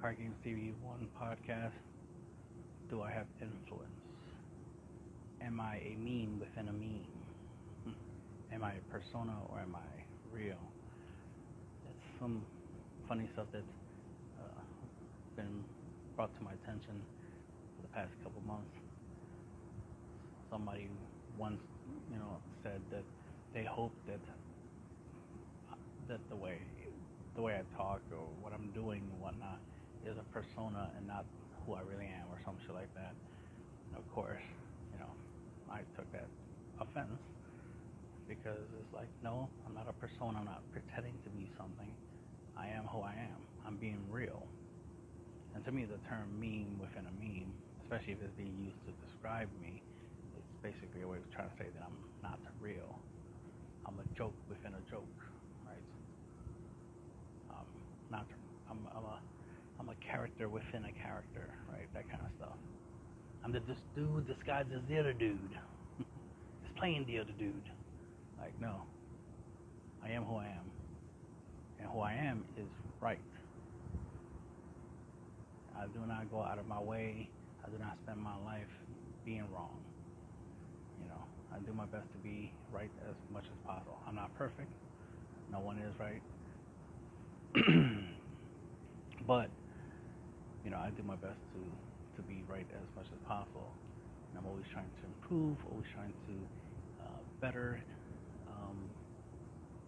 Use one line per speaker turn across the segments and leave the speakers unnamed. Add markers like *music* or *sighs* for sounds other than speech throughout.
Card Game TV 1 podcast. Do I have influence? Am I a meme within a meme? Hmm. Am I a persona or am I real? It's some funny stuff that's uh, been brought to my attention for the past couple months. Somebody once, you know, said that they hope that that the way the way I talk or what I'm doing and whatnot is a persona and not who I really am or some shit like that. And of course, you know, I took that offense because it's like, no, I'm not a persona. I'm not pretending to be something. I am who I am. I'm being real. And to me, the term meme within a meme, especially if it's being used to describe me, it's basically a way of trying to say that I'm not real. I'm a joke within a joke, right? Um, not, I'm, I'm a, I'm a character within a character, right? That kind of stuff. I'm the, this dude disguised as the other dude. *laughs* He's playing the other dude. Like, no. I am who I am. And who I am is right. I do not go out of my way. I do not spend my life being wrong. You know, I do my best to be right as much as possible. I'm not perfect. No one is right. *clears throat* but, you know, I do my best to, to be right as much as possible. And I'm always trying to improve, always trying to uh, better um,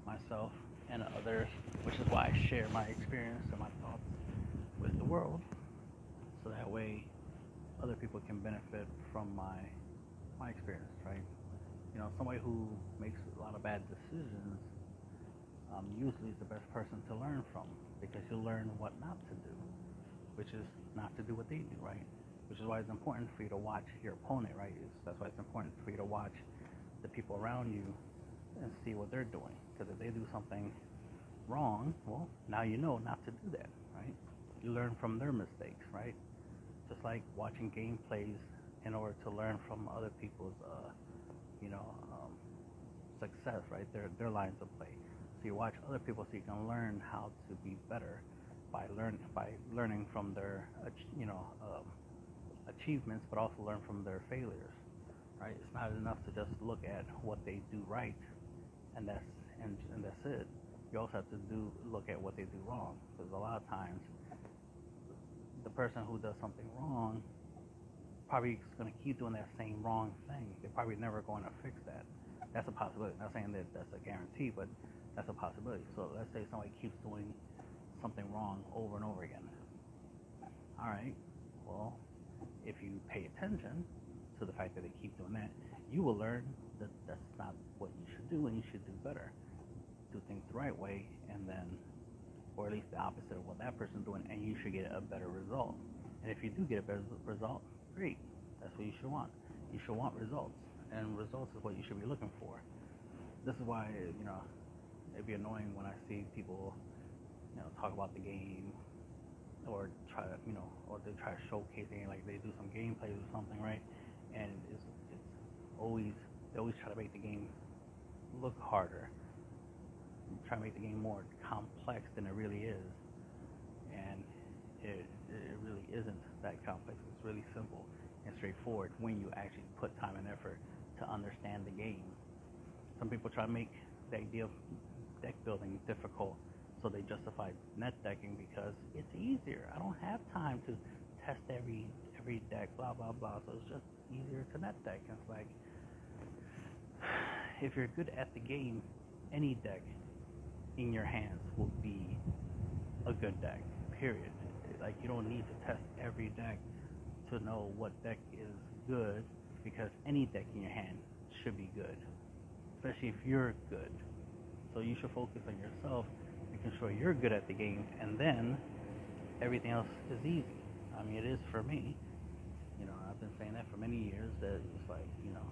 myself and others, which is why I share my experience and my thoughts with the world so that way other people can benefit from my my experience, right? You know, somebody who makes a lot of bad decisions um, usually is the best person to learn from because you'll learn what not to do, which is not to do what they do, right? Which is why it's important for you to watch your opponent, right? It's, that's why it's important for you to watch the people around you and see what they're doing. Because if they do something wrong, well, now you know not to do that, right? You learn from their mistakes, right? just like watching gameplays in order to learn from other people's, uh, you know, um, success, right? Their their lines of play. So you watch other people so you can learn how to be better by learn by learning from their, you know, um, achievements, but also learn from their failures, right? It's not enough to just look at what they do right, and that's and, and that's it. You also have to do look at what they do wrong, because a lot of times the person who does something wrong probably is going to keep doing that same wrong thing. They're probably never going to fix that. That's a possibility. Not saying that that's a guarantee, but that's a possibility. So let's say somebody keeps doing something wrong over and over again. All right. Well, if you pay attention to the fact that they keep doing that, you will learn that that's not what you should do, and you should do better. Do things the right way, and then or at least the opposite of what that person's doing, and you should get a better result. And if you do get a better result, great. That's what you should want. You should want results, and results is what you should be looking for. This is why you know it'd be annoying when I see people, you know, talk about the game, or try to, you know, or they try to showcase it, like they do some gameplays or something, right? And it's it's always they always try to make the game look harder try to make the game more complex than it really is. And it, it really isn't that complex. It's really simple and straightforward when you actually put time and effort to understand the game. Some people try to make the idea of deck building difficult, so they justify net decking because it's easier. I don't have time to test every every deck, blah blah blah. So it's just easier to net deck. It's like *sighs* if you're good at the game, any deck in your hands will be a good deck. Period. Like you don't need to test every deck to know what deck is good because any deck in your hand should be good, especially if you're good. So you should focus on yourself, making sure you're good at the game, and then everything else is easy. I mean, it is for me. You know, I've been saying that for many years. That it's like, you know,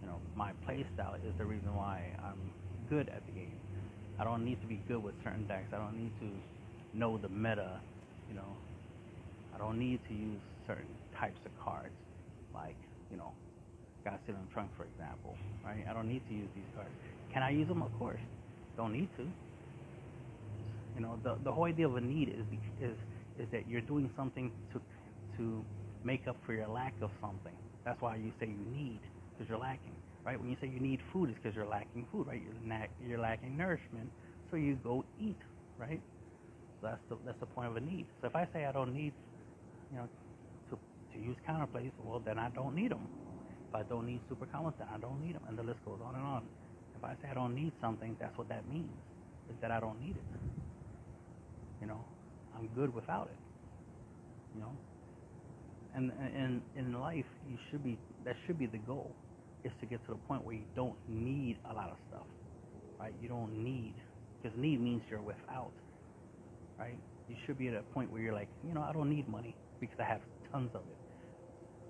you know, my play style is the reason why I'm good at the game. I don't need to be good with certain decks. I don't need to know the meta, you know. I don't need to use certain types of cards, like, you know, Godzilla Trunk, for example, right? I don't need to use these cards. Can I use them? Of course. Don't need to. You know, the, the whole idea of a need is, is is that you're doing something to to make up for your lack of something. That's why you say you need because you're lacking, right? When you say you need food, it's because you're lacking food, right? You're na- you're lacking nourishment, so you go eat, right? So that's the that's the point of a need. So if I say I don't need, you know, to to use counterplays, well then I don't need them. If I don't need super combos, then I don't need them, and the list goes on and on. If I say I don't need something, that's what that means, is that I don't need it. You know, I'm good without it. You know, and and in life, you should be that should be the goal, is to get to the point where you don't need a lot of stuff, right? You don't need because need means you're without, right? You should be at a point where you're like, you know, I don't need money because I have tons of it.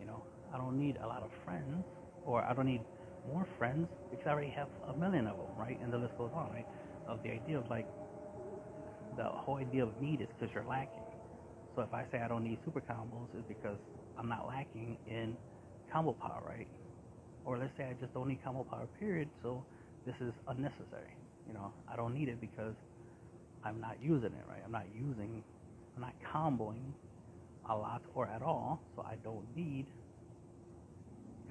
You know, I don't need a lot of friends, or I don't need more friends because I already have a million of them, right? And the list goes on, right? Of the idea of like the whole idea of need is because you're lacking. So if I say I don't need super combos, it's because I'm not lacking in combo power, right? Or let's say I just don't need combo power, period. So this is unnecessary. You know, I don't need it because I'm not using it, right? I'm not using, I'm not comboing a lot or at all, so I don't need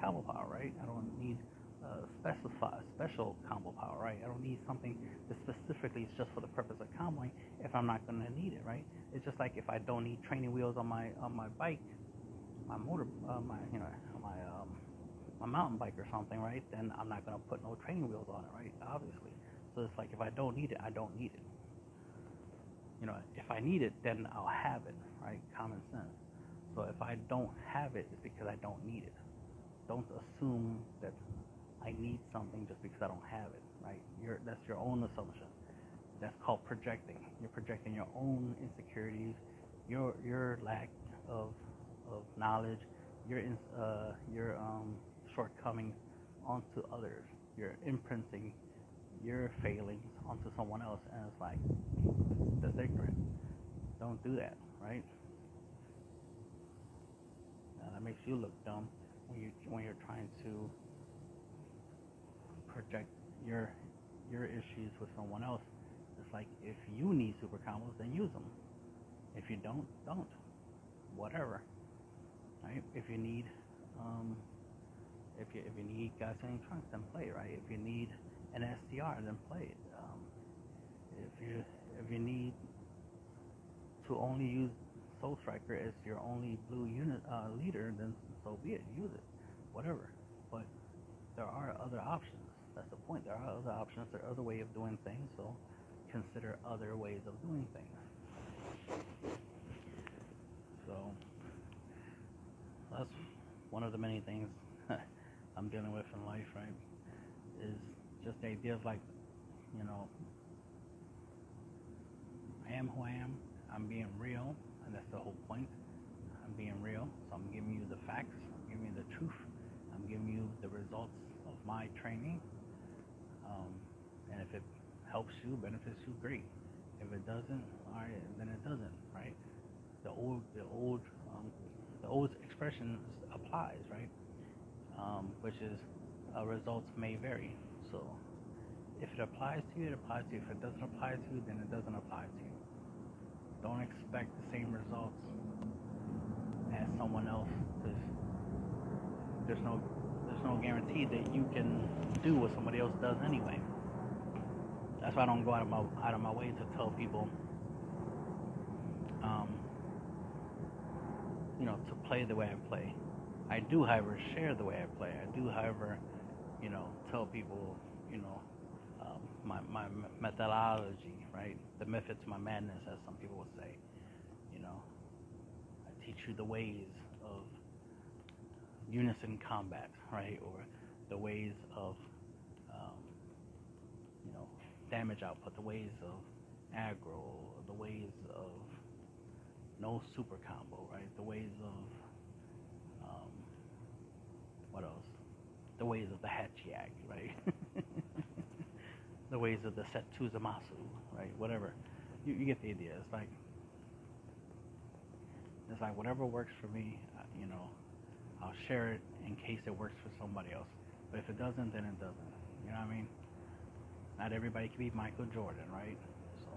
combo power, right? I don't need uh, specify special combo power, right? I don't need something that specifically is just for the purpose of comboing if I'm not going to need it, right? It's just like if I don't need training wheels on my on my bike, my motor, uh, my you know my um, my mountain bike or something, right? Then I'm not going to put no training wheels on it, right? Obviously. So it's like if I don't need it, I don't need it. You know, if I need it, then I'll have it, right? Common sense. So if I don't have it, it's because I don't need it. Don't assume that I need something just because I don't have it, right? You're, that's your own assumption. That's called projecting. You're projecting your own insecurities, your your lack of of knowledge, your uh, your um, shortcomings onto others. You're imprinting your failings onto someone else, and it's like that's ignorant. Don't do that, right? Now, that makes you look dumb when you when you're trying to project your your issues with someone else. It's like if you need super combos, then use them. If you don't, don't. Whatever. Right? If you need, um, if you if you need in trunks, then play it. Right? If you need an SDR, then play it. Um, if you if you need to only use Soul Striker as your only blue unit uh, leader, then so be it. Use it. Whatever. But there are other options. That's the point. There are other options. There are other ways of doing things. So consider other ways of doing things. So that's one of the many things *laughs* I'm dealing with in life, right? Is just the idea of like, you know, I am who I am. I'm being real, and that's the whole point. I'm being real, so I'm giving you the facts. I'm giving you the truth. I'm giving you the results of my training. Um, and if it helps you, benefits you, great. If it doesn't, all right, then it doesn't, right? The old, the old, um, the old expression applies, right? Um, which is uh, results may vary. So if it applies to you, it applies to you. If it doesn't apply to you, then it doesn't apply to you. Don't expect the same results as someone else. There's, there's no there's no guarantee that you can do what somebody else does anyway. That's why I don't go out of my out of my way to tell people, um, you know, to play the way I play. I do, however, share the way I play. I do, however, you know, tell people, you know, um, my my methodology, right? The method to my madness, as some people would say. You know, I teach you the ways of unison combat, right? Or the ways of, damage output, the ways of aggro, the ways of no super combo, right? The ways of, um, what else? The ways of the Hatchiyack, right? *laughs* the ways of the Setu Zamasu, right? Whatever. You, you get the idea. It's like, it's like whatever works for me, uh, you know, I'll share it in case it works for somebody else. But if it doesn't, then it doesn't. You know what I mean? Not everybody can be Michael Jordan, right? So,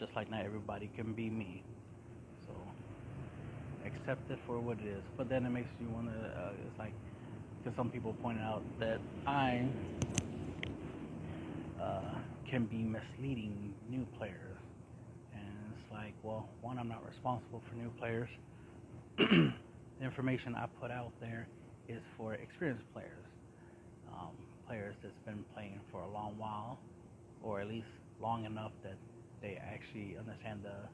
just like not everybody can be me. So accept it for what it is. But then it makes you want to. Uh, it's like because some people pointed out that I uh, can be misleading new players, and it's like, well, one, I'm not responsible for new players. *clears throat* the information I put out there is for experienced players, players that's been playing for a long while, or at least long enough that they actually understand the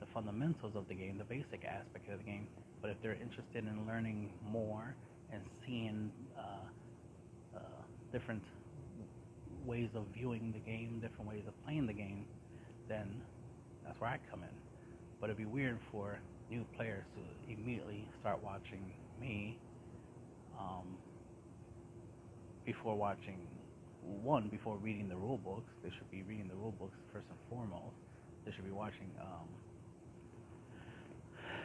the fundamentals of the game, the basic aspect of the game. But if they're interested in learning more and seeing uh, uh, different ways of viewing the game, different ways of playing the game, then that's where I come in. But it'd be weird for new players to immediately start watching me um, before watching one before reading the rule books. They should be reading the rule books first and foremost. They should be watching um,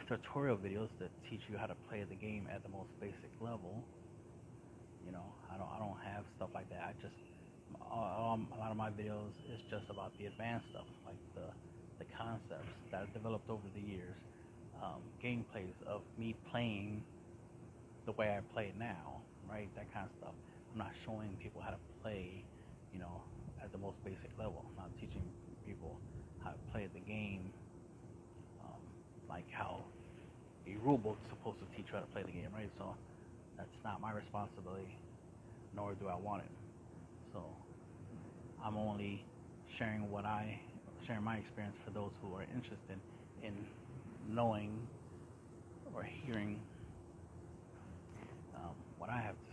tutorial videos that teach you how to play the game at the most basic level. You know, I don't I don't have stuff like that. I just um, a lot of my videos is just about the advanced stuff, like the the concepts that I've developed over the years, um, gameplays of me playing the way I play now, right? That kind of stuff. I'm not showing people how to play, you know, at the most basic level. I'm not teaching people how to play the game um, like how a rule book is supposed to teach you how to play the game, right? So that's not my responsibility, nor do I want it. So I'm only sharing what I sharing my experience for those who are interested in knowing or hearing um, what I have to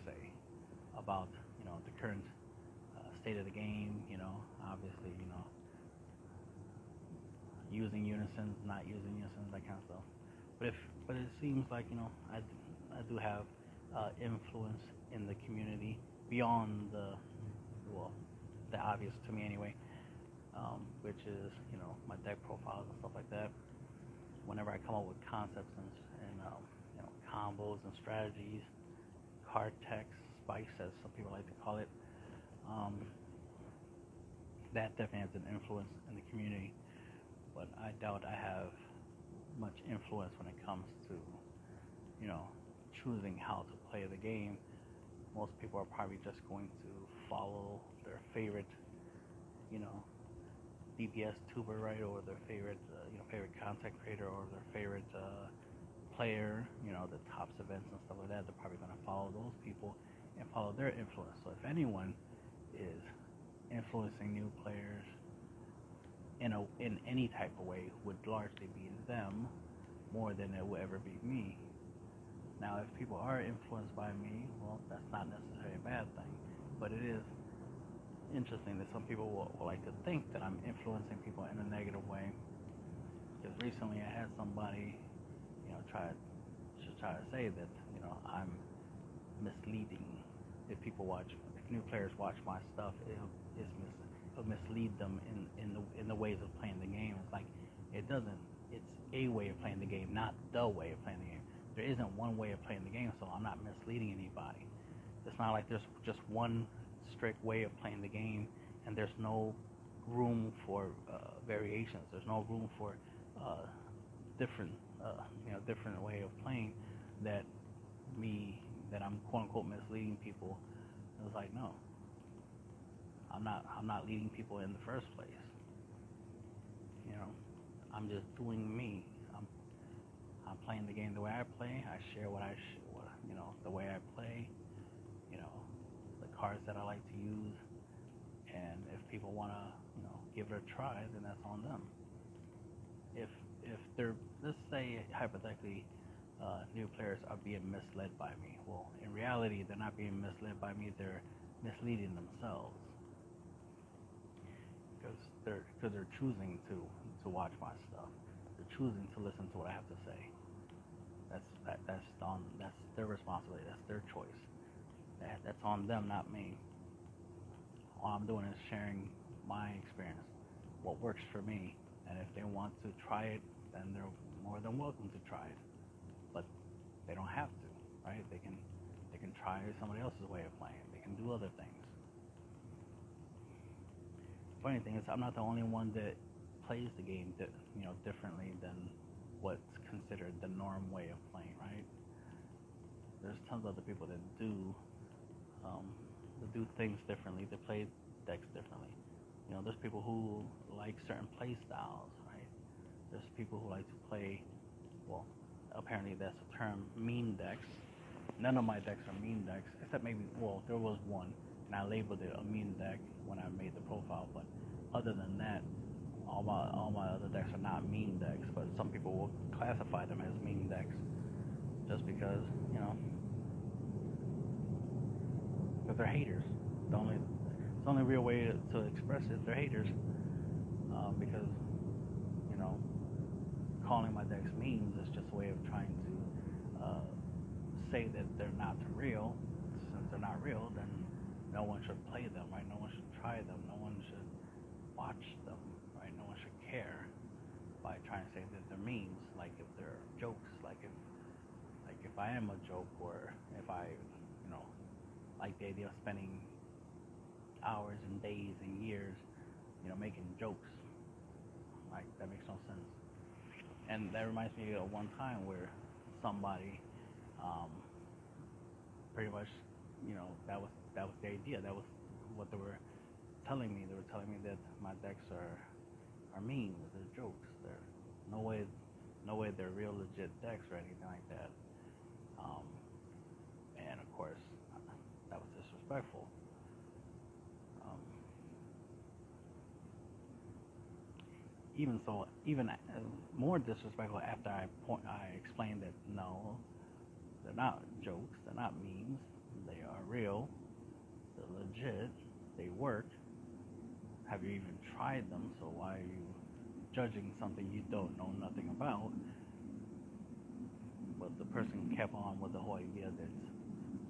about you know the current uh, state of the game. You know, obviously, you know, using unisons, not using unisons, that kind of stuff. But if but it seems like you know I, I do have uh, influence in the community beyond the well the obvious to me anyway, um, which is you know my deck profiles and stuff like that. Whenever I come up with concepts and, and um, you know combos and strategies, card text, spice as some people like to call it, um, that definitely has an influence in the community. But I doubt I have much influence when it comes to, you know, choosing how to play the game. Most people are probably just going to follow their favorite, you know, DBS tuber, right, or their favorite, uh, you know, favorite content creator or their favorite uh, player, you know, the tops events and stuff like that. They're probably going to follow those people and follow their influence. So if anyone is influencing new players in a in any type of way would largely be them more than it would ever be me. Now, if people are influenced by me, well, that's not necessarily a bad thing, but it is interesting that some people will, will like to think that I'm influencing people in a negative way. Because recently I had somebody, you know, try to try to say that you know I'm misleading. If people watch, if new players watch my stuff, it'll, it's mis, it'll mislead them in in the in the ways of playing the game. It's like it doesn't it's a way of playing the game, not the way of playing the game. There isn't one way of playing the game, so I'm not misleading anybody. It's not like there's just one strict way of playing the game, and there's no room for uh, variations. There's no room for uh, different, uh, you know, different way of playing that me that I'm quote unquote misleading people. It was like no, I'm not. I'm not leading people in the first place. You know. I'm just doing me. I'm I'm playing the game the way I play. I share what I sh- what, you know the way I play. You know the cards that I like to use, and if people want to you know give it a try, then that's on them. If if they're let's say hypothetically uh, new players are being misled by me. Well, in reality, they're not being misled by me. They're misleading themselves because they're because they're choosing to to watch my stuff. They're choosing to listen to what I have to say. That's that, that's on that's their responsibility. That's their choice. That, that's on them, not me. All I'm doing is sharing my experience, what works for me, and if they want to try it, then they're more than welcome to try it. They don't have to, right? They can they can try somebody else's way of playing. They can do other things. Funny thing is, I'm not the only one that plays the game, di- you know, differently than what's considered the norm way of playing, right? There's tons of other people that do um, that do things differently. They play decks differently. You know, there's people who like certain play styles, right? There's people who like to play. Well, apparently that's a term. Meme decks. None of my decks are meme decks, except maybe well, there was one, and I labeled it a meme deck when I made the profile. But other than that, all my all my other decks are not meme decks, but some people will classify them as meme decks just because you know because they're haters. The only the only real way to, express it they're haters um, because you know calling my decks memes is just a way of trying to uh, say that they're not real. Since they're not real, then no one should play them, right? No one should try them. No one should watch them right? No one should care by trying to say that they're memes, like if they're jokes, like if like if I am a joke or if I, you know, like the idea of spending hours and days and years, you know, making jokes. Like that makes no sense. And that reminds me of one time where somebody um, pretty much, you know, that was that was the idea. That was what they were telling me. They were telling me that my decks are are mean. They're jokes. They're no way, no way they're real legit decks or anything like that. Um, and of course, that was disrespectful. Um, even so, even more disrespectful after I point, I explained that no, they're not jokes. They're not memes. They are real. They're legit. They work have you even tried them? So why are you judging something you don't know nothing about? But the person kept on with the whole idea that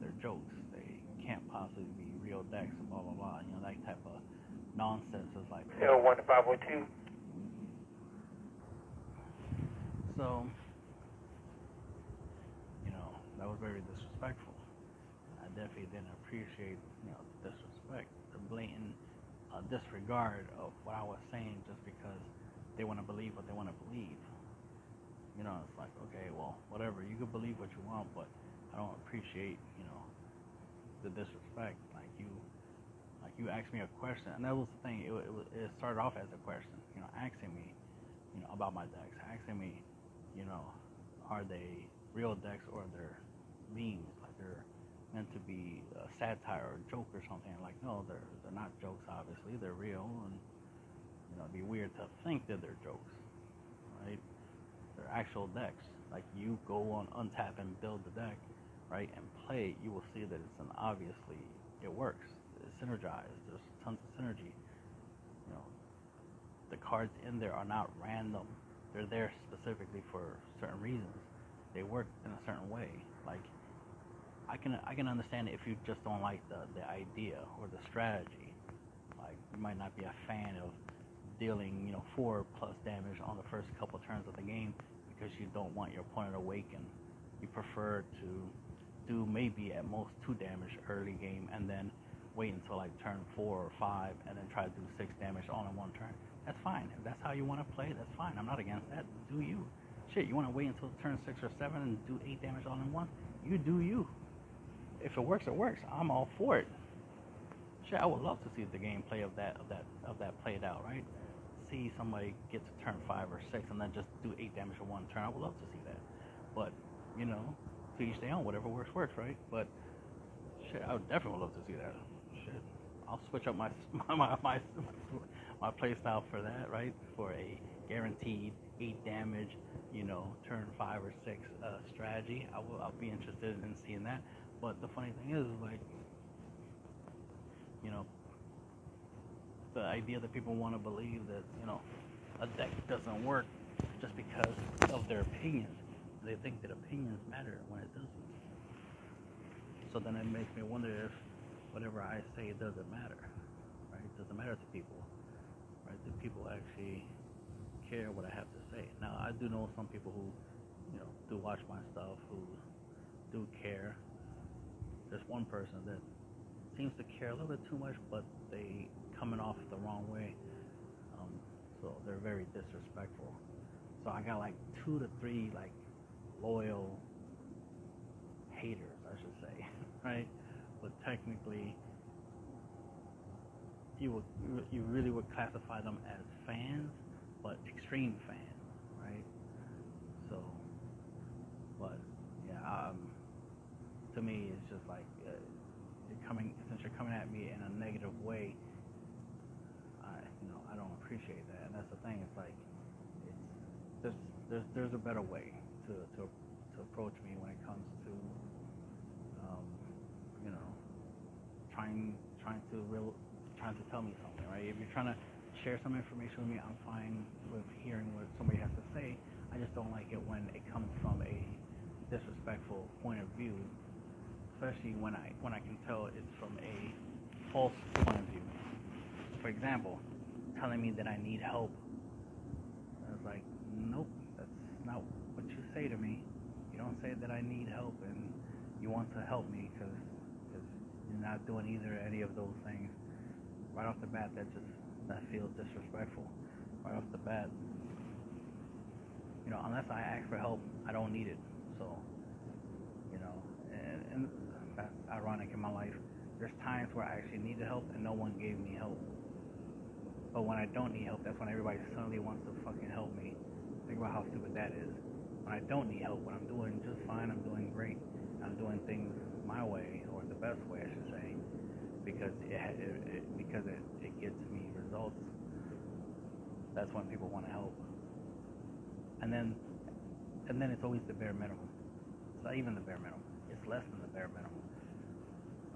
they're jokes. They can't possibly be real decks, blah blah blah. You know that type of nonsense is like.
Zero one five one two.
So, you know, that was very disrespectful. I definitely didn't appreciate, you know, the disrespect, the blatant a disregard of what I was saying just because they want to believe what they want to believe. You know, it's like, okay, well, whatever. You can believe what you want, but I don't appreciate, you know, the disrespect. Like you, like you asked me a question, and that was the thing. It, it, it started off as a question, you know, asking me, you know, about my decks, asking me, you know, are they real decks or they're memes? Like they're meant to be a satire or a joke or something. Like, no, they're they're not jokes. Obviously, they're real, and you know, it'd be weird to think that they're jokes, right? They're actual decks. Like you go on untap and build the deck, right, and play you will see that it's an obviously it works. It's synergized. There's tons of synergy. You know, the cards in there are not random. They're there specifically for certain reasons. They work in a certain way. Like I can I can understand if you just don't like the the idea or the strategy. Like you might not be a fan of dealing you know four plus damage on the first couple turns of the game because you don't want your opponent awakened. You prefer to do maybe at most two damage early game and then wait until like turn four or five and then try to do six damage all in one turn. That's fine. If that's how you want to play, that's fine. I'm not against that. Do you? Shit, you want to wait until turn six or seven and do eight damage all in one? You do you if it works, it works. I'm all for it. Shit, I would love to see the gameplay of that of that of that played out, right? See somebody get to turn five or six and then just do eight damage in one turn. I would love to see that. But you know, to each their own. Whatever works, works, right? But shit, I would definitely love to see that. Shit, I'll switch up my *laughs* my my my, my play style for that, right? For a guaranteed eight damage, you know, turn five or six uh, strategy. I will. I'll be interested in seeing that. But the funny thing is, like, you know, the idea that people want to believe that, you know, a deck doesn't work just because of their opinions. They think that opinions matter when it doesn't. So then it makes me wonder if whatever I say doesn't matter, right? It doesn't matter to people? Do people actually care what I have to say? Now, I do know some people who, you know, do watch my stuff, who do care, there's one person that seems to care a little bit too much, but they coming off the wrong way. Um, so they're very disrespectful. So I got like two to three like loyal haters, I should say, *laughs* right? But technically, you would you really would classify them as fans, but extreme fans, right? So, but yeah, um, to me, it's just like uh, you're coming since you're coming at me in a negative way. I you know I don't appreciate that, and that's the thing. It's like it's there's there's there's a better way to to to approach me when it comes to um, you know trying trying to real trying to tell me something, right? If you're trying to share some information with me, I'm fine with hearing what somebody has to say. I just don't like it when it comes from a disrespectful point of view, especially when I when I can tell it's from a false point of view. For example, telling me that I need help. I was like, nope, that's not what you say to me. You don't say that I need help and you want to help me because you're not doing either any of those things right off the bat, that just that feels disrespectful. Right off the bat, you know, unless I ask for help, I don't need it. So, you know, and, and that's ironic in my life. There's times where I actually needed help and no one gave me help. But when I don't need help, that's when everybody suddenly wants to fucking help me. Think about how stupid that is. When I don't need help, when I'm doing just fine, I'm doing great. I'm doing things my way or the best way, I should say, because it, it, it because it, it gets me results, that's when people want to help. And then, and then it's always the bare minimum. It's not even the bare minimum. It's less than the bare minimum,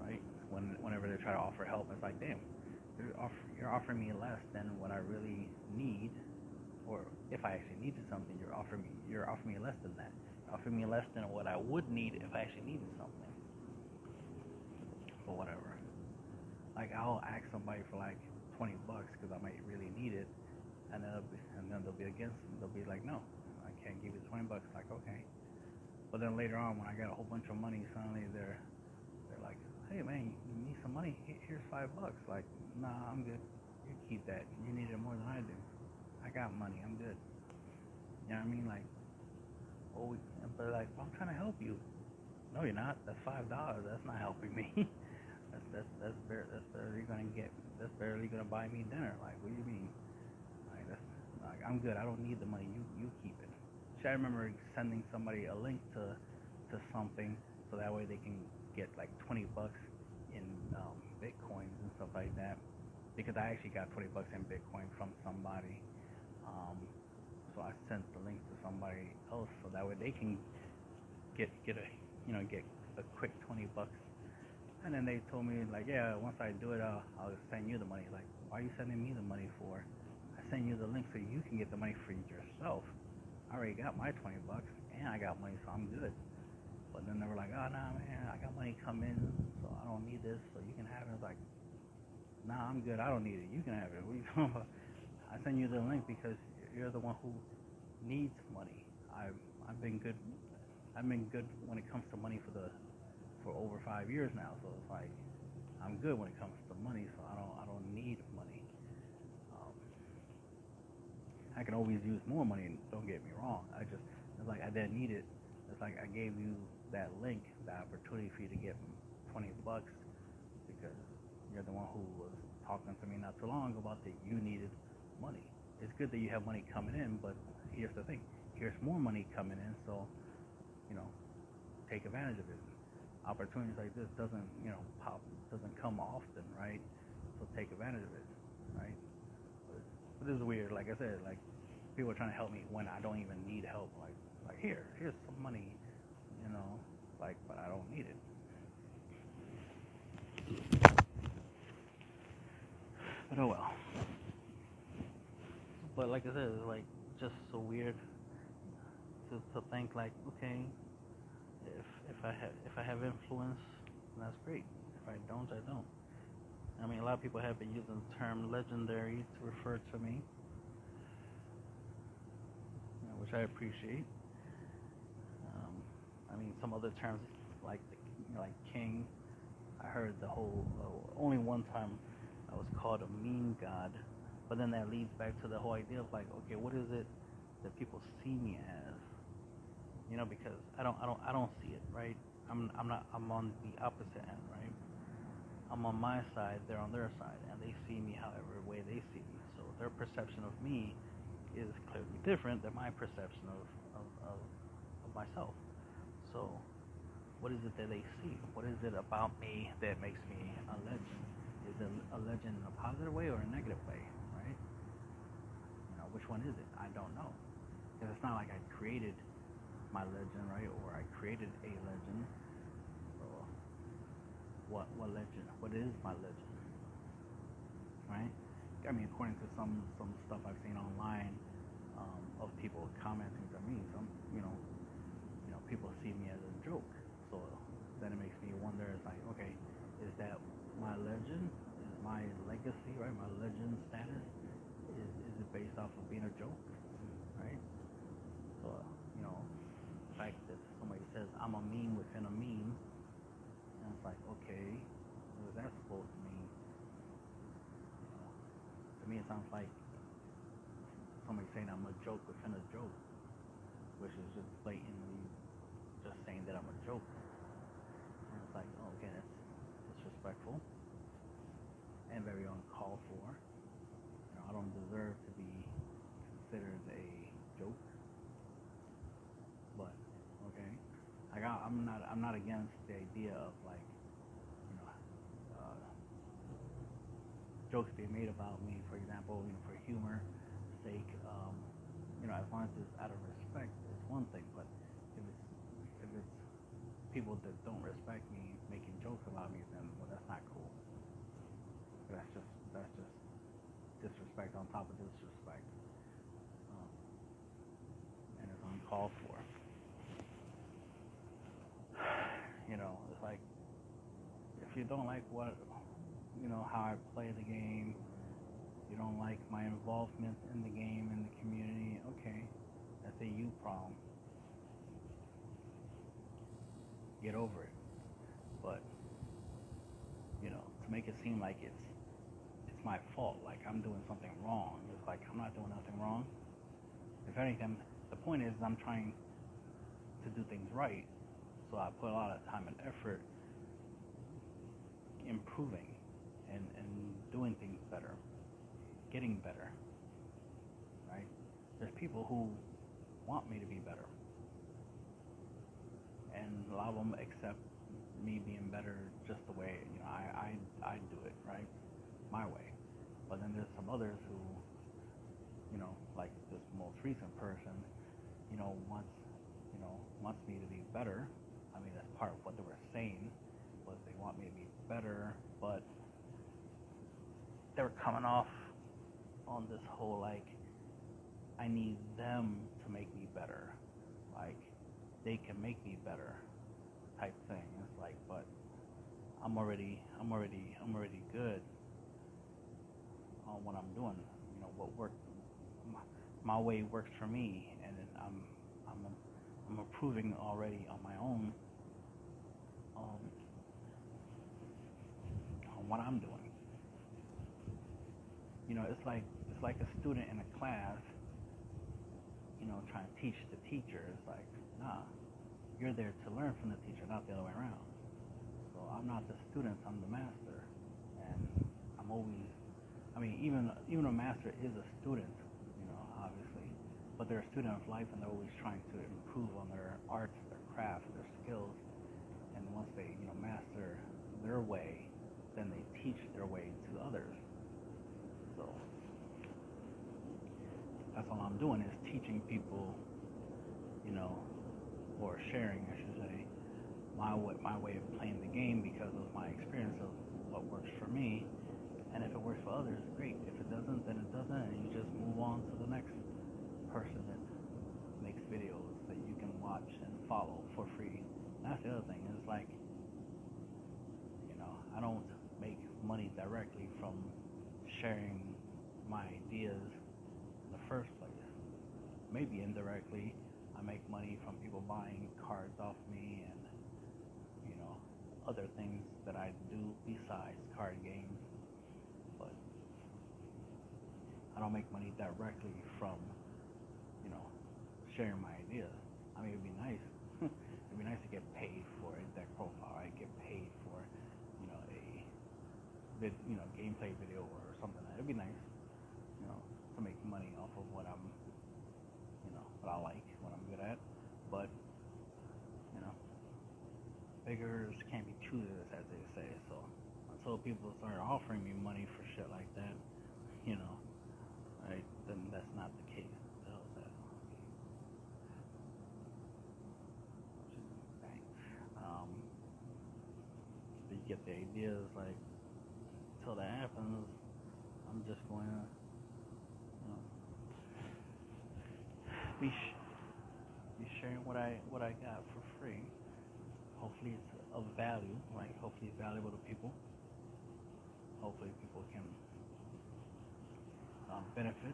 right? When whenever they try to offer help, it's like, damn, you're, offer, you're offering me less than what I really need, or if I actually needed something, you're offering me you're offering me less than that. You're offering me less than what I would need if I actually needed something. But whatever like I'll ask somebody for like 20 bucks because I might really need it, and then be, and then they'll be against. They'll be like, no, I can't give you 20 bucks. Like okay, but then later on when I got a whole bunch of money, suddenly they're they're like, hey man, you need some money? Here's five bucks. Like nah, I'm good. You keep that. You need it more than I do. I got money. I'm good. You know what I mean? Like, oh, but like, I'm trying to help you. No, you're not. That's five dollars. That's not helping me. *laughs* That's that's that's barely, that's barely gonna get that's barely gonna buy me dinner. Like, what do you mean? Like, that's like I'm good. I don't need the money. You you keep it. See, I remember sending somebody a link to to something so that way they can get like 20 bucks in um, bitcoins and stuff like that. Because I actually got 20 bucks in Bitcoin from somebody. Um, so I sent the link to somebody else so that way they can get get a you know get a quick 20 bucks and then they told me like, yeah, once I do it, uh, I'll send you the money. Like, why are you sending me the money for? I send you the link so you can get the money for yourself. I already got my 20 bucks and I got money, so I'm good. But then they were like, oh, nah, man, I got money coming, so I don't need this, so you can have it. I was like, nah, I'm good. I don't need it. You can have it. *laughs* What you talking about? I send you the link because you're the one who needs money. I've I've been good. I've been good when it comes to money for the for over five years now. So it's like I'm good when it comes to money, so I don't I don't need money. Um, I can always use more money. Don't get me wrong. I just it's like I didn't need it. It's like I gave you that link, that opportunity for you to get 20 bucks because you're the one who was talking to me not too long about that you needed money. It's good that you have money coming in, but here's the thing: here's more money coming in, so you know, take advantage of it opportunities like this doesn't, you know, pop, doesn't come often, right? So take advantage of it, right? But, this is weird. Like I said, like people are trying to help me when I don't even need help. Like, like here, here's some money, you know, like, but I don't need it. But oh well. But like I said, it's like just so weird to to think like, okay, if if I have if I have influence, that's great. If I don't, I don't. I mean, a lot of people have been using the term legendary to refer to me, which I appreciate. Um, I mean, some other terms like the, like king. I heard the whole uh, only one time I was called a mean god, but then that leads back to the whole idea of like, okay, what is it that people see me as? You know, because I don't, I don't, I don't see it, right? I'm, I'm not, I'm on the opposite end, right? I'm on my side, they're on their side, and they see me however way they see me. So their perception of me is clearly different than my perception of, of, of, of myself. So what is it that they see? What is it about me that makes me a legend? Is it a legend in a positive way or a negative way, right? You know, which one is it? I don't know. Because it's not like I created my legend, right? Or I created a legend. So what what legend? What is my legend? Right? I mean, according to some some stuff I've seen online um, of people commenting to me, some you know, you know, people see me as a joke. So then it makes me wonder. It's like, okay, is that my legend? Is my legacy, right? My legend status is is it based off of being a joke, right? So you know, the fact that somebody says I'm a meme within a meme, and it's like, okay, what is that supposed to mean? You know, to me, it sounds like somebody saying I'm a joke within a joke, which is just blatantly just saying that I'm a joke. And it's like, oh, okay, that's disrespectful and very uncalled for. You know, I don't deserve to be considered a joke. But okay, like I, I'm not I'm not against the idea of like you know uh, jokes being made about me, for you know, for humor sake. Um, you know, as long as it's out of respect, it's one thing. But if it's if it's people that don't respect me making jokes about me, then well, that's not cool. That's just that's just disrespect on top of disrespect, um, and it's uncalled for. You know, it's like if you don't like what you know how I play the game, don't like my involvement in the game in the community. Okay, that's a you problem. Get over it. But you know, to make it seem like it's it's my fault, like I'm doing something wrong. It's like I'm not doing nothing wrong. If anything, the point is I'm trying to do things right. So I put a lot of time and effort improving and, and doing things better, getting better. Right? There's people who want me to be better. And a lot of them accept me being better just the way you know I, I I do it right my way. But then there's some others who, you know, like this most recent person, you know, wants you know wants me to be better. I mean that's part of what they were saying was they want me to be better, but they were coming off on this whole like I need them to make me better, like they can make me better type thing. It's like, but I'm already, I'm already, I'm already good on what I'm doing. You know, what work, my, my way works for me, and I'm, I'm, I'm improving already on my own. Um, on what I'm doing. You know, it's like like a student in a class. You know, trying to teach the teacher. It's like, nah, you're there to learn from the teacher, not the other way around. So I'm not the student, I'm the master. And I'm always, I mean, even even a master is a student, you know, obviously. But they're a student of life and they're always trying to improve on their arts, their craft, their skills. And once they, you know, master their way, then they teach their way to others. So that's all I'm doing is teaching people, you know, or sharing, I should say, my way, my way of playing the game because of my experience of what works for me. And if it works for others, great. If it doesn't, then it doesn't, and you just move on to the next person that makes videos that you can watch and follow for free. And that's the other thing. It's like, you know, I don't make money directly from sharing my ideas in the first place. Maybe indirectly, I make money from people buying cards off me and you know other things that I do besides card games. But I don't make money directly from you know sharing my ideas. I mean, it'd be nice. *laughs* it'd be nice to get paid for a deck profile. I right? get paid for, you know, a vid, you know, gameplay video or something. It'd be nice, you know, to make money off of what I'm, you know, what I like, what I'm good at. But, you know, beggars can't be choosers, as they say. So until people start offering me money for shit like that, you know, right, then that's not the case. That? Um, you get the idea. It's like, until that happens, I'm just going to, you know, be, sh- be sharing what I what I got for free. Hopefully it's of value, like hopefully it's valuable to people. Hopefully people can um, benefit.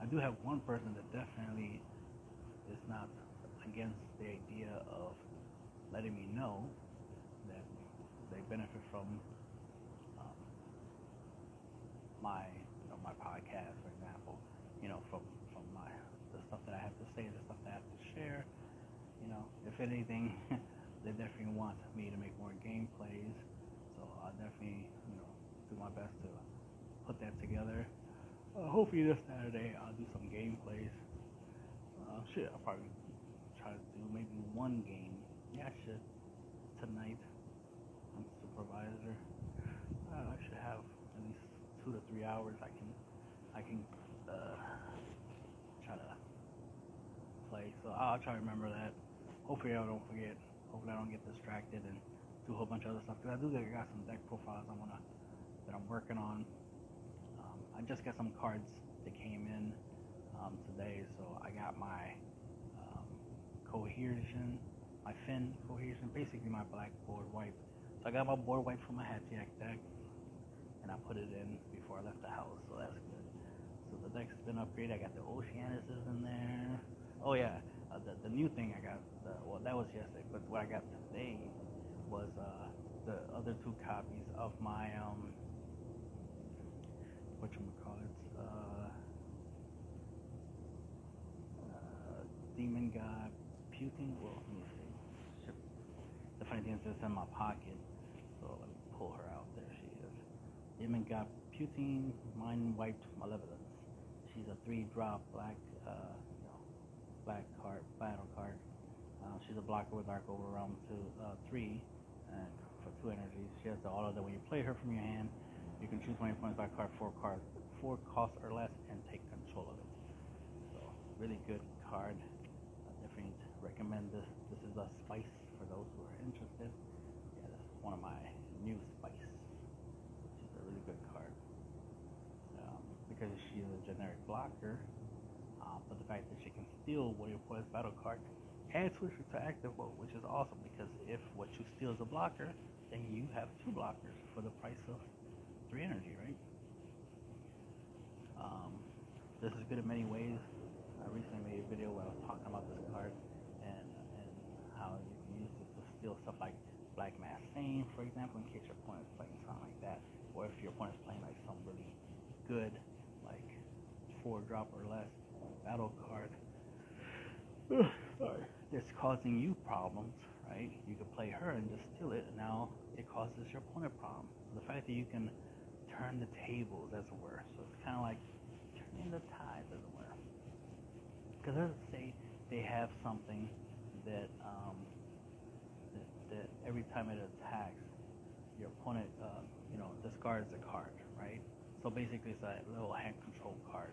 I do have one person that definitely is not against the idea of letting me know that they benefit from um, my you know my podcast, for example. You know, from from my the stuff that I have to say, the stuff that I have to share. You know, if anything, *laughs* they definitely want me to make more gameplays. So I'll definitely you know do my best to put that together. Uh, hopefully this Saturday I'll do some gameplays. Uh, shit, I'll probably try to do maybe one game. Yeah, I should tonight. I'm supervisor. Uh, I should have at least two to three hours. I can, I can uh, try to play. So I'll try to remember that. Hopefully I don't forget. Hopefully I don't get distracted and do a whole bunch of other stuff. Cause I do got some deck profiles I wanna that I'm working on. I just got some cards that came in um, today, so I got my um, cohesion, my fin cohesion, basically my blackboard wipe. So I got my board wipe from my Hatchiyack deck, and I put it in before I left the house, so that's good. So the deck's been upgraded. I got the Oceanuses in there. Oh yeah, uh, the the new thing I got. Well, that was yesterday, but what I got today was uh, the other two copies of my um, what you call it, uh, uh, Demon God Putine. Well, let me see. The funny thing is, it's in my pocket, so let me pull her out. There she is. Demon God Putine, Mind Wiped Malevolence. She's a three-drop black, uh, you know, black card, battle card. Uh, she's a blocker with Dark Overwhelm to uh, three, and for two energies. She has the auto that when you play her from your hand, you can choose one your points by card, four cards, four costs or less, and take control of it. So, really good card. I definitely recommend this. This is a spice for those who are interested. Yeah, this is one of my new spice. She's a really good card. Um, because she's a generic blocker, uh, but the fact that she can steal one of opponent's battle card and switch it to active mode, which is awesome because if what you steal is a blocker, then you have two blockers for the price of three energy, right? Um, this is good in many ways. I recently made a video where I was talking about this card and and how you can use it to steal stuff like Black Mass Fame, for example, in case your opponent is playing something like that, or if your opponent is playing like some really good, like four drop or less battle card. *sighs* Sorry. That's causing you problems, right? You could play her and just steal it, and now it causes your opponent problems. The fact that you can turn the tables, as it were. So it's kind of like turning the tides, as it were. Because let's say they have something that, um, that, that every time it attacks, your opponent, uh, you know, discards a card, right? So basically, it's a little hand control card,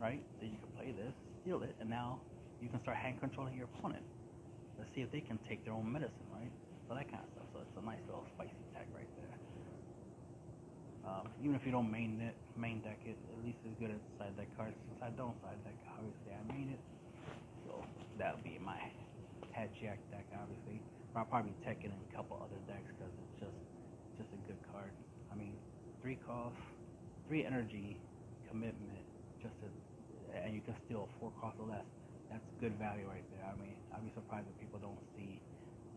right? Then you can play this, steal it, and now you can start hand controlling your opponent. Let's see if they can take their own medicine, right? So that kind of stuff. So it's a nice little spicy tag right. Um, even if you don't main it, main deck it, at least it's good as side deck cards. Since I don't side deck, obviously I main it. So that'll be my Hatchiyack deck, obviously. But I'll probably tech it in a couple other decks because it's just just a good card. I mean, three cost, three energy, commitment, just to, and you can steal four cost or less. That's good value right there. I mean, I'd be surprised if people don't see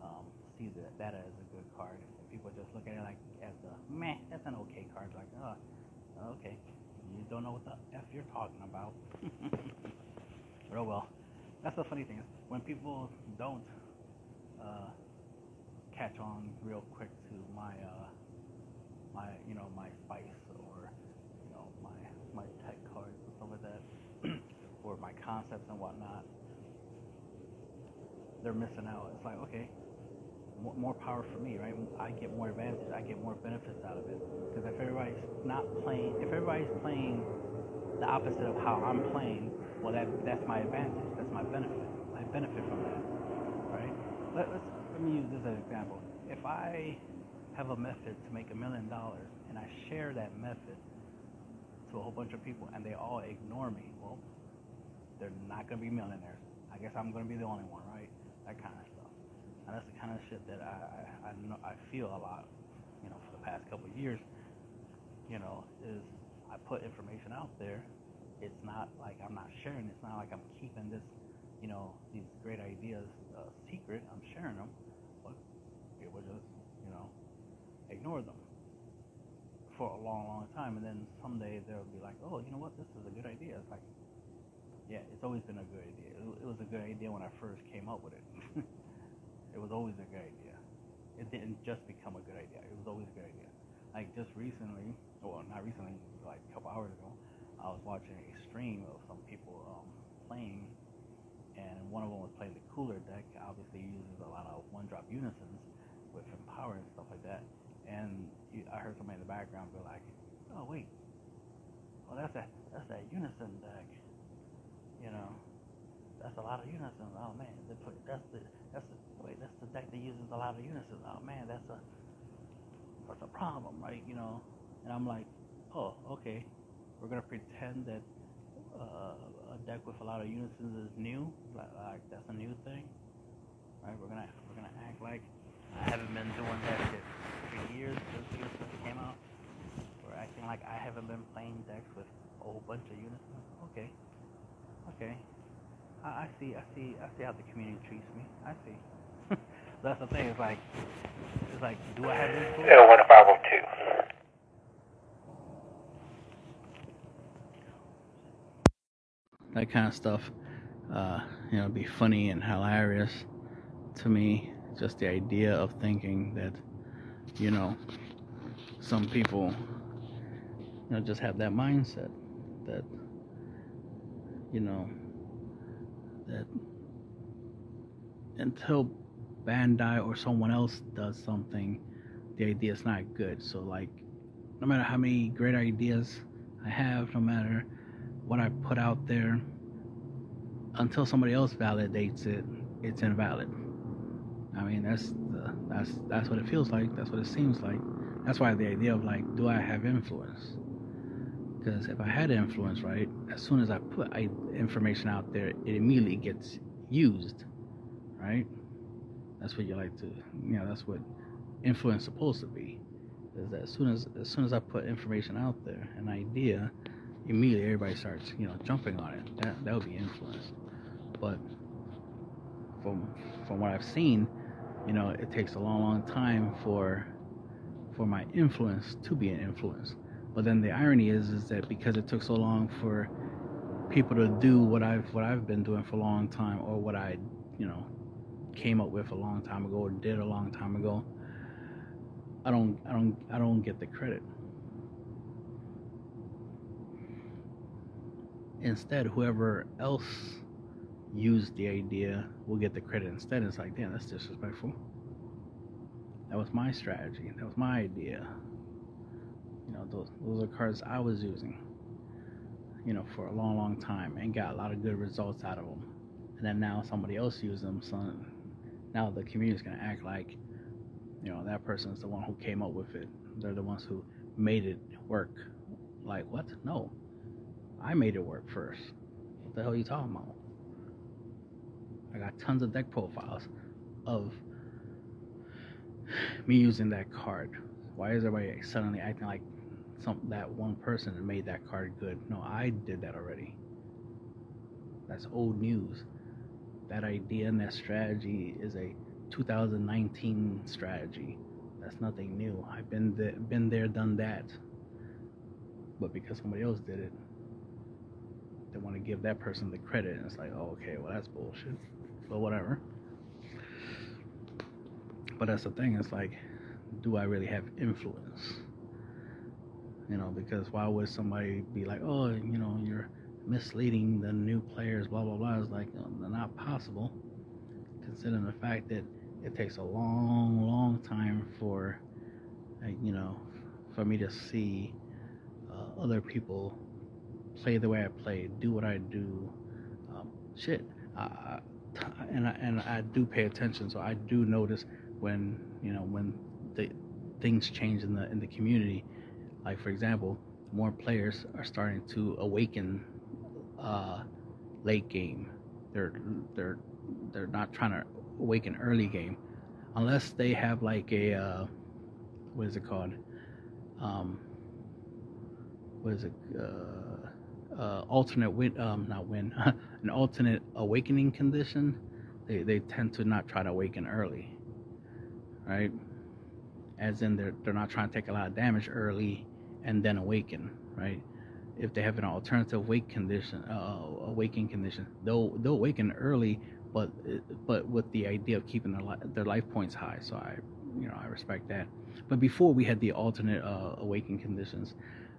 um, see that that as a good card. If people just look at it like as a meh, that's an okay card. Like, oh, okay, you don't know what the f you're talking about. but *laughs* oh well. that's the funny thing is when people don't uh, catch on real quick to my uh, my you know my spice or you know my my tech cards and stuff like that *clears throat* or my concepts and whatnot they're missing out it's like okay more, power for me right I get more advantage I get more benefits out of it because if everybody's not playing if everybody's playing the opposite of how I'm playing well that that's my advantage that's my benefit I benefit from that right Let, let's let me use this as an example if I have a method to make a million dollars and I share that method to a whole bunch of people and they all ignore me, well, they're not going to be millionaires. I guess I'm going to be the only one, right? That kind of. And that's the kind of shit that I, I, I, know, I feel a lot, you know, for the past couple of years, you know, is I put information out there. It's not like I'm not sharing. It's not like I'm keeping this, you know, these great ideas uh, secret. I'm sharing them but people just, you know, ignore them for a long, long time, and then someday they'll be like, oh, you know what, this is a good idea. It's like, yeah, it's always been a good idea. It was a good idea when I first came up with it. *laughs* it was always a good idea. It didn't just become a good idea. It was always a good idea. Like just recently, well, not recently, like a couple hours ago, I was watching a stream of some people um, playing, and one of them was playing the cooler deck. Obviously, uses a lot of one-drop unisons, with empower and stuff like that. And I heard somebody in the background be like, "Oh wait, well that's that that's that unison deck, you know, that's a lot of unisons. Oh man, they put that's the that's the wait that's the deck that uses a lot of unisons. Oh man, that's a that's a problem, right? You know." And I'm like, "Oh, okay, we're gonna pretend that." Uh, a deck with a lot of unisons is new, like, like that's a new thing, right? We're gonna we're gonna act like I haven't been doing that shit for years, since it came out. We're acting like I haven't been playing decks with a whole bunch of units. Okay, okay. I, I see, I see, I see how the community treats me. I see. *laughs* That's the thing. It's like, it's like, do I have this?
Zero one five zero two.
That kind of stuff, uh, you know, be funny and hilarious to me just the idea of thinking that, you know, some people, you know, just have that mindset that, you know, that until Bandai or someone else does something, the idea is not good. So, like, no matter how many great ideas I have, no matter what I put out there, until somebody else validates it, it's invalid. I mean, that's the, that's that's what it feels like. That's what it seems like. That's why the idea of like, do I have influence? Because if I had influence, right, as soon as I put information out there, it immediately gets used, right? That's what you like to, you know, that's what influence supposed to be. Is that as soon as as soon as I put information out there, an idea, immediately everybody starts, you know, jumping on it. That that would be influence. But from from what I've seen, you know, it takes a long, long time for for my influence to be an influence. But then the irony is, is that because it took so long for people to do what I've what I've been doing for a long time, or what I, you know, came up with a long time ago, or did a long time ago, I don't, I don't, I don't get the credit. Instead, whoever else use the idea will get the credit instead. It's like, damn, that's disrespectful. That was my strategy. That was my idea. You know, those those are cards I was using. You know, for a long, long time and got a lot of good results out of them. And then now somebody else uses them, so now the community is gonna act like, you know, that person is the one who came up with it. They're the ones who made it work. Like what? No, I made it work first. What the hell are you talking about? I got tons of deck profiles of *sighs* me using that card. Why is everybody suddenly acting like some that one person made that card good? No, I did that already. That's old news. That idea and that strategy is a 2019 strategy. That's nothing new. I've been there, been there, done that. But because somebody else did it, they want to give that person the credit, and it's like, oh, okay, well that's bullshit, but whatever. But that's the thing. It's like, do I really have influence? You know, because why would somebody be like, oh, you know, you're misleading the new players, blah blah blah? It's like uh, not possible, considering the fact that it takes a long, long time for, like, you know, for me to see uh, other people play the way I play, do what I do. Um, shit, I, *sighs* and I, and I do pay attention, so I do notice when you know when the things change in the in the community. Like for example, more players are starting to awaken uh, late game. They're they're they're not trying to awaken early game, unless they have like a uh, what is it called? Um, what is it? Uh, uh, alternate win, um, not win, *laughs* an alternate awakening condition. They they tend to not try to awaken early, right? As in they're they're not trying to take a lot of damage early and then awaken, right? If they have an alternative wake condition, uh, awakening condition, they'll they'll awaken early, but but with the idea of keeping their li- their life points high. So I, you know, I respect that. But before we had the alternate uh, awakening conditions,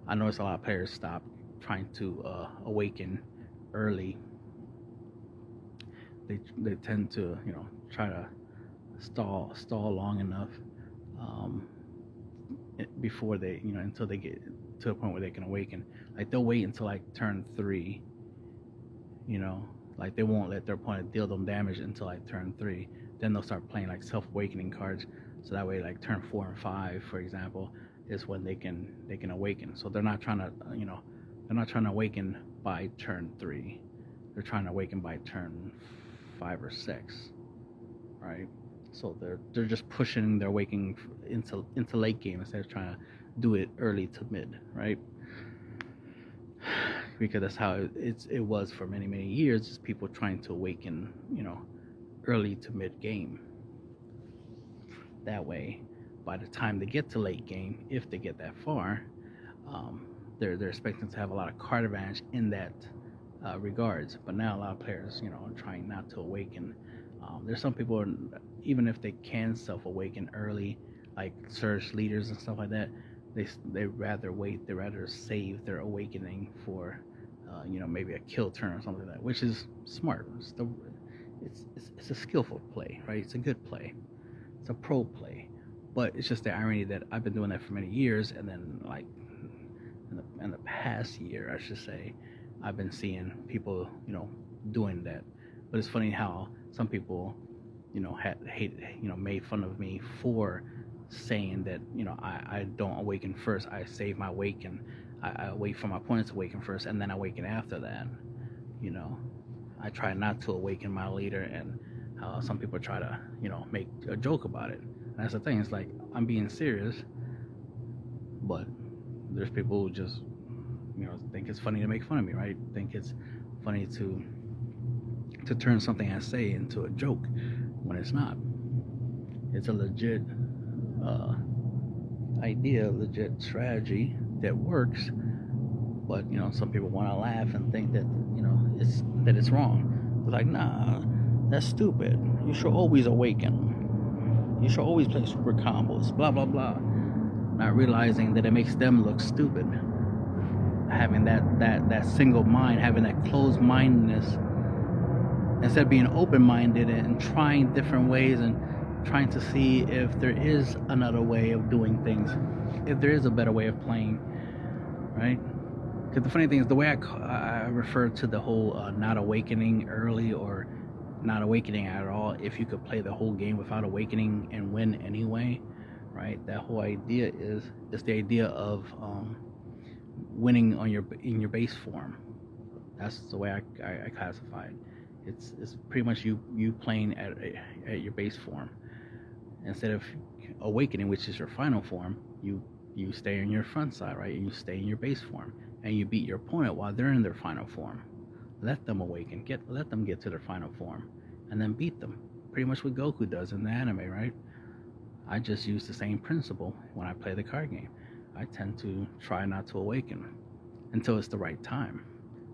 I noticed a lot of players stopped trying to uh, awaken early. They they tend to you know try to stall stall long enough um, Eh, before they you know until they get to a point where they can awaken. Like they'll wait until like turn three. You know, like they won't let their opponent deal them damage until like turn three. Then they'll start playing like self awakening cards. So that way, like turn four and five, for example, is when they can they can awaken. So they're not trying to uh, you know they're not trying to awaken by turn three. They're trying to awaken by turn five or six, right? So they're they're just pushing their waking into into late game instead of trying to do it early to mid, right? *sighs* Because that's how it, it's it was for many many years. Is people trying to awaken, you know, early to mid game. That way, by the time they get to late game, if they get that far, um, they're they're expecting to have a lot of card advantage in that uh, regards. But now a lot of players, you know, are trying not to awaken. Um, there's some people, even if they can self awaken early, like surge leaders and stuff like that, they they rather wait. They rather save their awakening for, uh, you know, maybe a kill turn or something like that, which is smart. It's, the, it's, it's it's a skillful play, right? It's a good play. It's a pro play. But it's just the irony that I've been doing that for many years, and then like in the, in the past year, I should say, I've been seeing people, you know, doing that. But it's funny how some people, you know, had hate, you know, made fun of me for saying that, you know, I, I don't awaken first. I save my awaken. I, I wait for my opponent to awaken first, and then I awaken after that. You know, I try not to awaken my leader, and uh, some people try to, you know, make a joke about it. And that's the thing. It's like I'm being serious, but there's people who just you know think it's funny to make fun of me, right? Think it's funny to to turn something I say into a joke when it's not. It's a legit uh, idea, legit strategy that works. But you know, some people want to laugh and think that you know it's that it's wrong. They're like, nah, that's stupid. You should always awaken. You should always play super combos. Blah blah blah. Not realizing that it makes them look stupid having that that that single mind, having that closed mindedness, instead of being open minded and trying different ways and trying to see if there is another way of doing things, if there is a better way of playing, right? Because the funny thing is, the way I, I refer to the whole uh, not awakening early or not awakening at all, if you could play the whole game without awakening and win anyway, right? That whole idea is is the idea of um, winning on your in your base form. That's the way I, I, I classify it. It's it's pretty much you you playing at at your base form instead of awakening, which is your final form. You you stay in your front side, right? And you stay in your base form, and you beat your opponent while they're in their final form. Let them awaken. Get let them get to their final form, and then beat them. Pretty much what Goku does in the anime, right? I just use the same principle when I play the card game. I tend to try not to awaken until it's the right time.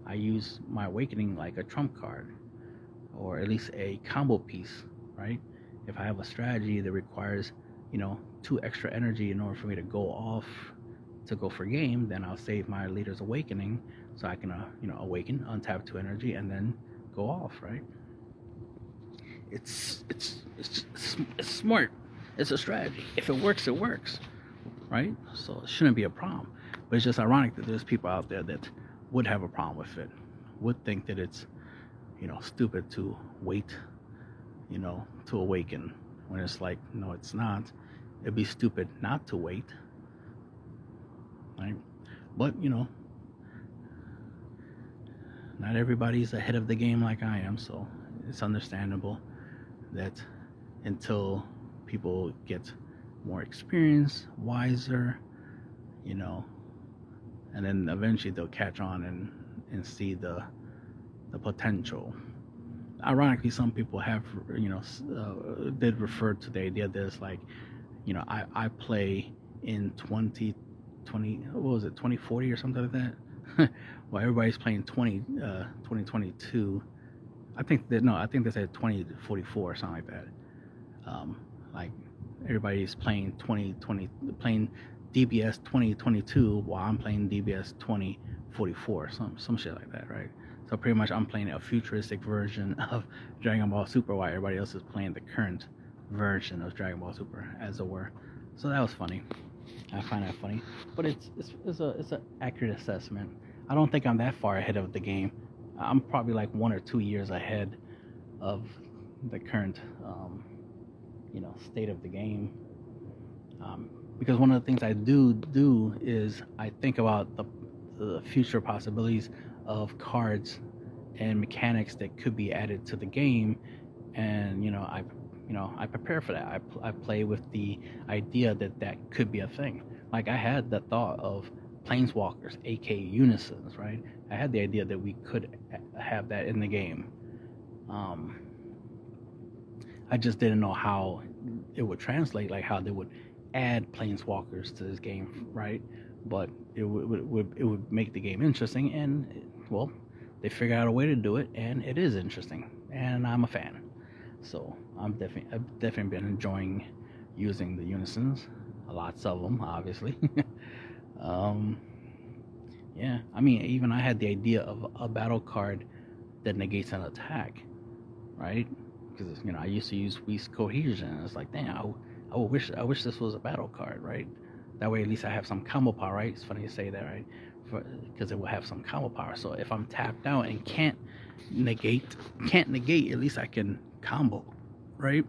I use my awakening like a trump card, or at least a combo piece, right? If I have a strategy that requires, you know, two extra energy in order for me to go off to go for game, then I'll save my leader's awakening so I can, uh, you know, awaken, untap two energy, and then go off, right? It's it's it's, it's smart. It's a strategy. If it works, it works, right? So it shouldn't be a problem. But it's just ironic that there's people out there that would have a problem with it, would think that it's, you know, stupid to wait, you know, to awaken. When it's like, no, it's not. It'd be stupid not to wait, right? But you know, not everybody's ahead of the game like I am, so it's understandable that until people get more experience, wiser, you know, and then eventually they'll catch on and and see the the potential. Ironically, some people have, you know, uh, did refer to the idea that it's like, you know, I, I play in 2020, what was it, 2040 or something like that? *laughs* well, everybody's playing 20, uh, 2022. I think that, no, I think they said 2044 or something like that. Um, like everybody's playing 2020, playing DBS 2022 while I'm playing DBS 2044, some some shit like that, right? So pretty much I'm playing a futuristic version *laughs* of Dragon Ball Super while everybody else is playing the current version of Dragon Ball Super, as it were. So that was funny. I find that funny, but it's it's, it's a it's an accurate assessment. I don't think I'm that far ahead of the game. I'm probably like one or two years ahead of the current, um, you know, state of the game. Um, because one of the things I do do is I think about the, the future possibilities of cards and mechanics that could be added to the game, and you know I you know I prepare for that. I, I play with the idea that that could be a thing. Like I had the thought of planeswalkers, aka unisons, right? I had the idea that we could have that in the game. Um, I just didn't know how it would translate, like how they would add planeswalkers to this game, right? But it would, it would it would make the game interesting, and well, they figure out a way to do it, and it is interesting, and I'm a fan. So I'm definitely I've definitely been enjoying using the unisons, lots of them, obviously. *laughs* um, yeah, I mean, even I had the idea of a battle card that negates an attack, right? Because you know I used to use Whis's Coercion. It's like, damn, I, I wish I wish this was a battle card, right? That way, at least I have some combo power, right? It's funny to say that, right? Because it will have some combo power. So if I'm tapped out and can't negate, can't negate, at least I can combo, right?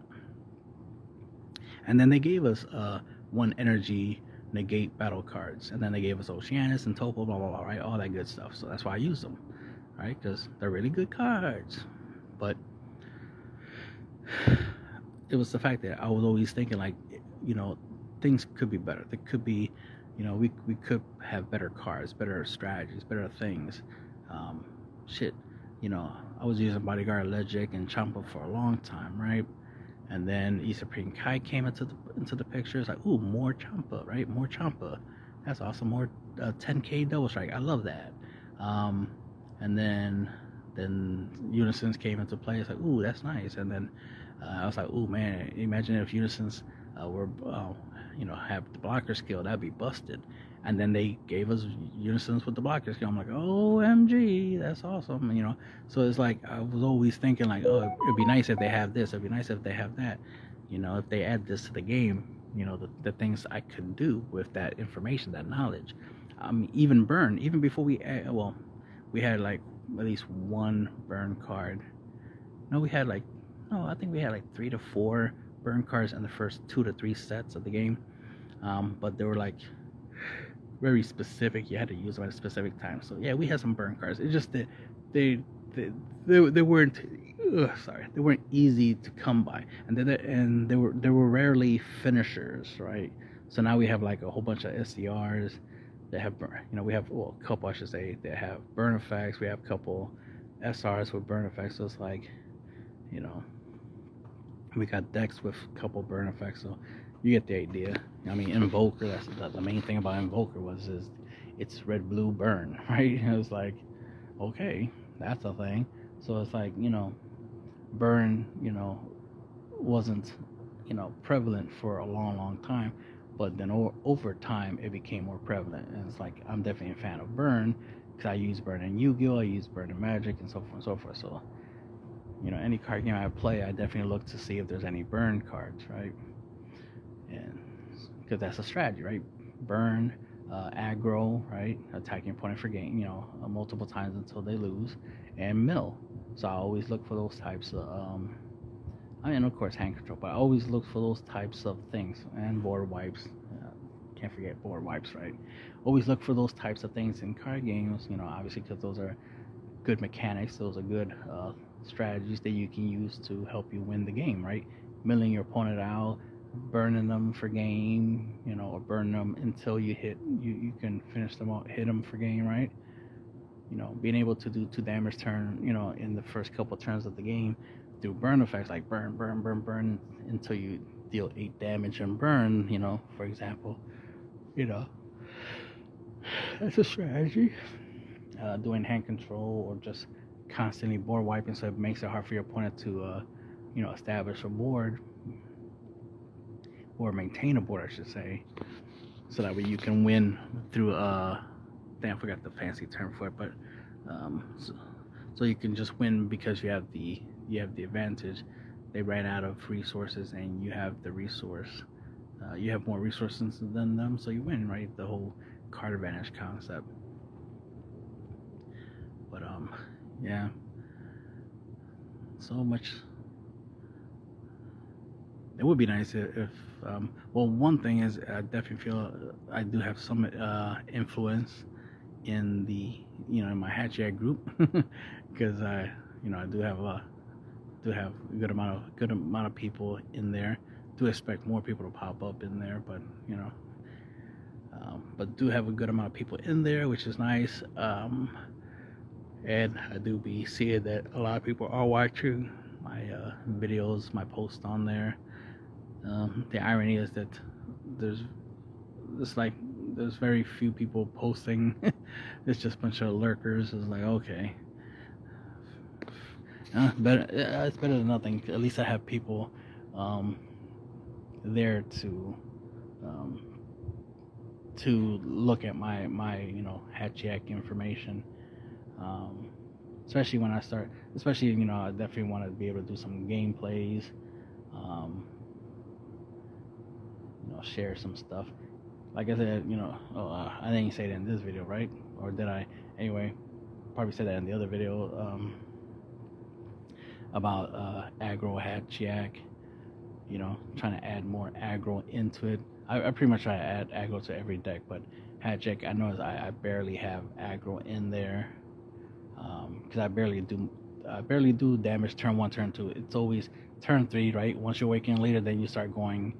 And then they gave us uh, one energy negate battle cards, and then they gave us Oceanus and Toppo, blah blah blah, right? All that good stuff. So that's why I use them, right? Because they're really good cards. But *sighs* it was the fact that I was always thinking like, you know, things could be better. There could be, you know, we we could have better cards, better strategies, better things. Um, shit, you know, I was using Bodyguard Legic and Champa for a long time, right? And then E Supreme Kai came into the into the picture. It's like, ooh, more Champa, right? More Champa. That's awesome. More uh, 10k double strike. I love that. Um, and then then Unisons came into play. It's like, ooh, that's nice. And then uh, I was like, oh man, imagine if Unisons uh, were, uh, you know, have the blocker skill, that'd be busted. And then they gave us Unisons with the blocker skill. I'm like, OMG, that's awesome, you know. So it's like I was always thinking like, oh, it'd be nice if they have this. It'd be nice if they have that. You know, if they add this to the game, you know, the, the things I could do with that information, that knowledge. Um, even burn, even before we, add, well, we had like at least one burn card. No, we had like no, I think we had like three to four burn cards in the first two to three sets of the game. Um, but they were like very specific. You had to use them at a specific time. So yeah, we had some burn cards. It's just that they they they, they weren't ugh, sorry they weren't easy to come by, and they and they were they were rarely finishers, right? So now we have like a whole bunch of SCRs that have burn. You know, we have well a couple I should say that have burn effects. We have a couple SRs with burn effects. So it's like, you know, we got decks with a couple burn effects, so you get the idea. I mean, Invoker, that's the, the main thing about Invoker was is it's red blue burn, *laughs* right? It was like, okay, that's a thing. So it's like, you know, burn, you know, wasn't, you know, prevalent for a long, long time. But then over time, it became more prevalent. And it's like, I'm definitely a fan of burn because I use burn in Yu Gi Oh!, I use burn in Magic, and so forth and so forth. So, you know, any card game I play, I definitely look to see if there's any burn cards, right? And because that's a strategy, right? Burn, uh, aggro, right? Attacking opponent for gain, you know, uh, multiple times until they lose, and mill. So I always look for those types of, um, I mean, of course, hand control, but I always look for those types of things and board wipes. Uh, can't forget board wipes, right? Always look for those types of things in card games, you know, obviously because those are good mechanics, those are good uh, strategies that you can use to help you win the game, right? Milling your opponent out, burning them for game, you know, or burn them until you hit you you can finish them out, hit them for game, right? You know, being able to do two damage turn, you know, in the first couple turns of the game, do burn effects like burn, burn, burn, burn until you deal eight damage and burn, you know, for example, you know, that's a strategy. Uh, doing hand control or just constantly board wiping, so it makes it hard for your opponent to, uh, you know, establish a board or maintain a board, I should say, so that way you can win through. Uh, damn, I forgot the fancy term for it, but um, so, so you can just win because you have the you have the advantage. They ran out of resources, and you have the resource. Uh, you have more resources than them, so you win, right? The whole card advantage concept. But um, yeah. So much it would be nice if um, well, one thing is I definitely feel I do have some uh, influence in the you know in my Hatchet group *laughs* because I you know I do have a do have a good amount of good amount of people in there. Do expect more people to pop up in there, but you know, um, but do have a good amount of people in there, which is nice. Um, and I do be seeing that a lot of people are watching my uh, videos, my posts on there. Um, the irony is that there's it's like there's very few people posting. *laughs* it's just a bunch of lurkers. It's like okay, uh. Uh, it's better than nothing. At least I have people um, there to um, to look at my my you know Hatchiyack information. Um, especially when I start, especially you know I definitely want to be able to do some gameplays. Um, know, share some stuff. Like I said, you know, oh, uh, I didn't say that in this video, right? Or did I? Anyway, probably said that in the other video um, about uh, aggro Hatchiyack. You know, trying to add more aggro into it. I, I pretty much try to add aggro to every deck, but Hatchiyack, I know I, I barely have aggro in there because um, I barely do I barely do damage turn one, turn two. It's always turn three, right? Once you're awaken later, then you start going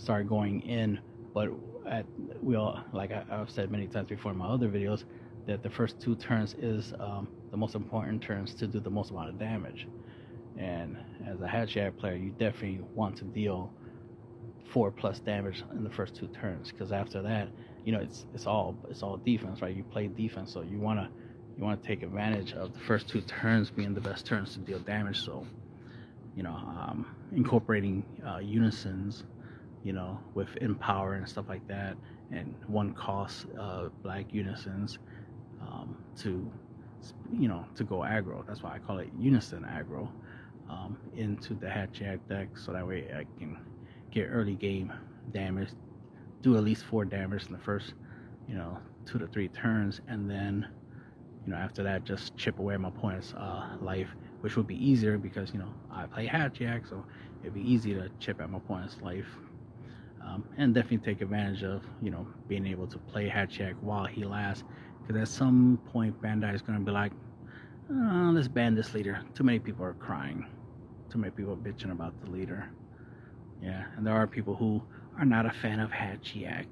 start going in. But at we all like I, have said many times before in my other videos that the first two turns is um, the most important turns to do the most amount of damage. And as a hatchet player, you definitely want to deal four plus damage in the first two turns because after that, you know it's it's all it's all defense, right? You play defense, so you wanna you want to take advantage of the first two turns being the best turns to deal damage. So, you know, um, incorporating uh, unisons you know, with Empower and stuff like that, and one cost uh, black unisons um, to, you know, to go aggro. That's why I call it unison aggro um, into the Hatchiyak deck, so that way I can get early game damage, do at least four damage in the first, you know, two to three turns, and then, you know, after that, just chip away my opponent's uh, life, which would be easier because you know I play Hatchiyak, so it'd be easy to chip at my opponent's life um, and definitely take advantage of you know being able to play Hatchiyak while he lasts. Because at some point Bandai is going to be like oh, let's ban this leader. Too many people are crying. Too many people are bitching about the leader. Yeah and there are people who are not a fan of Hatchiyak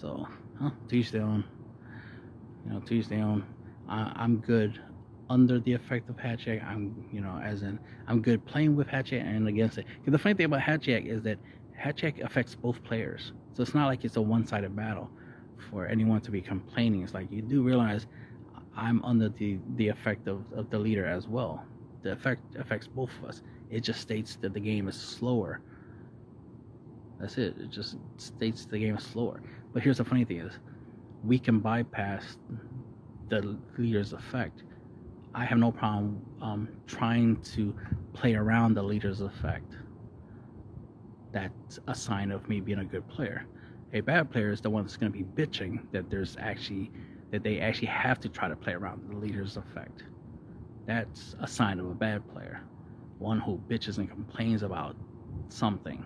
so huh, teach their own. You know teach their own. I, I'm good under the effect of Hatchiyak. I'm, you know, as in, I'm good playing with Hatchiyak and against it. Because the funny thing about Hatchiyak is that Hatchiyak affects both players. So it's not like it's a one sided battle for anyone to be complaining. It's like you do realize I'm under the the effect of, of the leader as well. The effect affects both of us. It just states that the game is slower. That's it. It just states the game is slower. But here's the funny thing is, we can bypass the leader's effect. I have no problem um, trying to play around the leader's effect. That's a sign of me being a good player. A bad player is the one that's going to be bitching that there's actually that they actually have to try to play around the leader's effect. That's a sign of a bad player. One who bitches and complains about something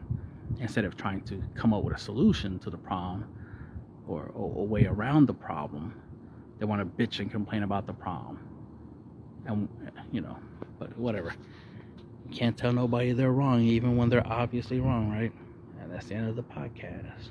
instead of trying to come up with a solution to the problem or, a way around the problem. They want to bitch and complain about the problem. And, you know, but whatever. Can't tell nobody they're wrong, even when they're obviously wrong, right? And that's the end of the podcast.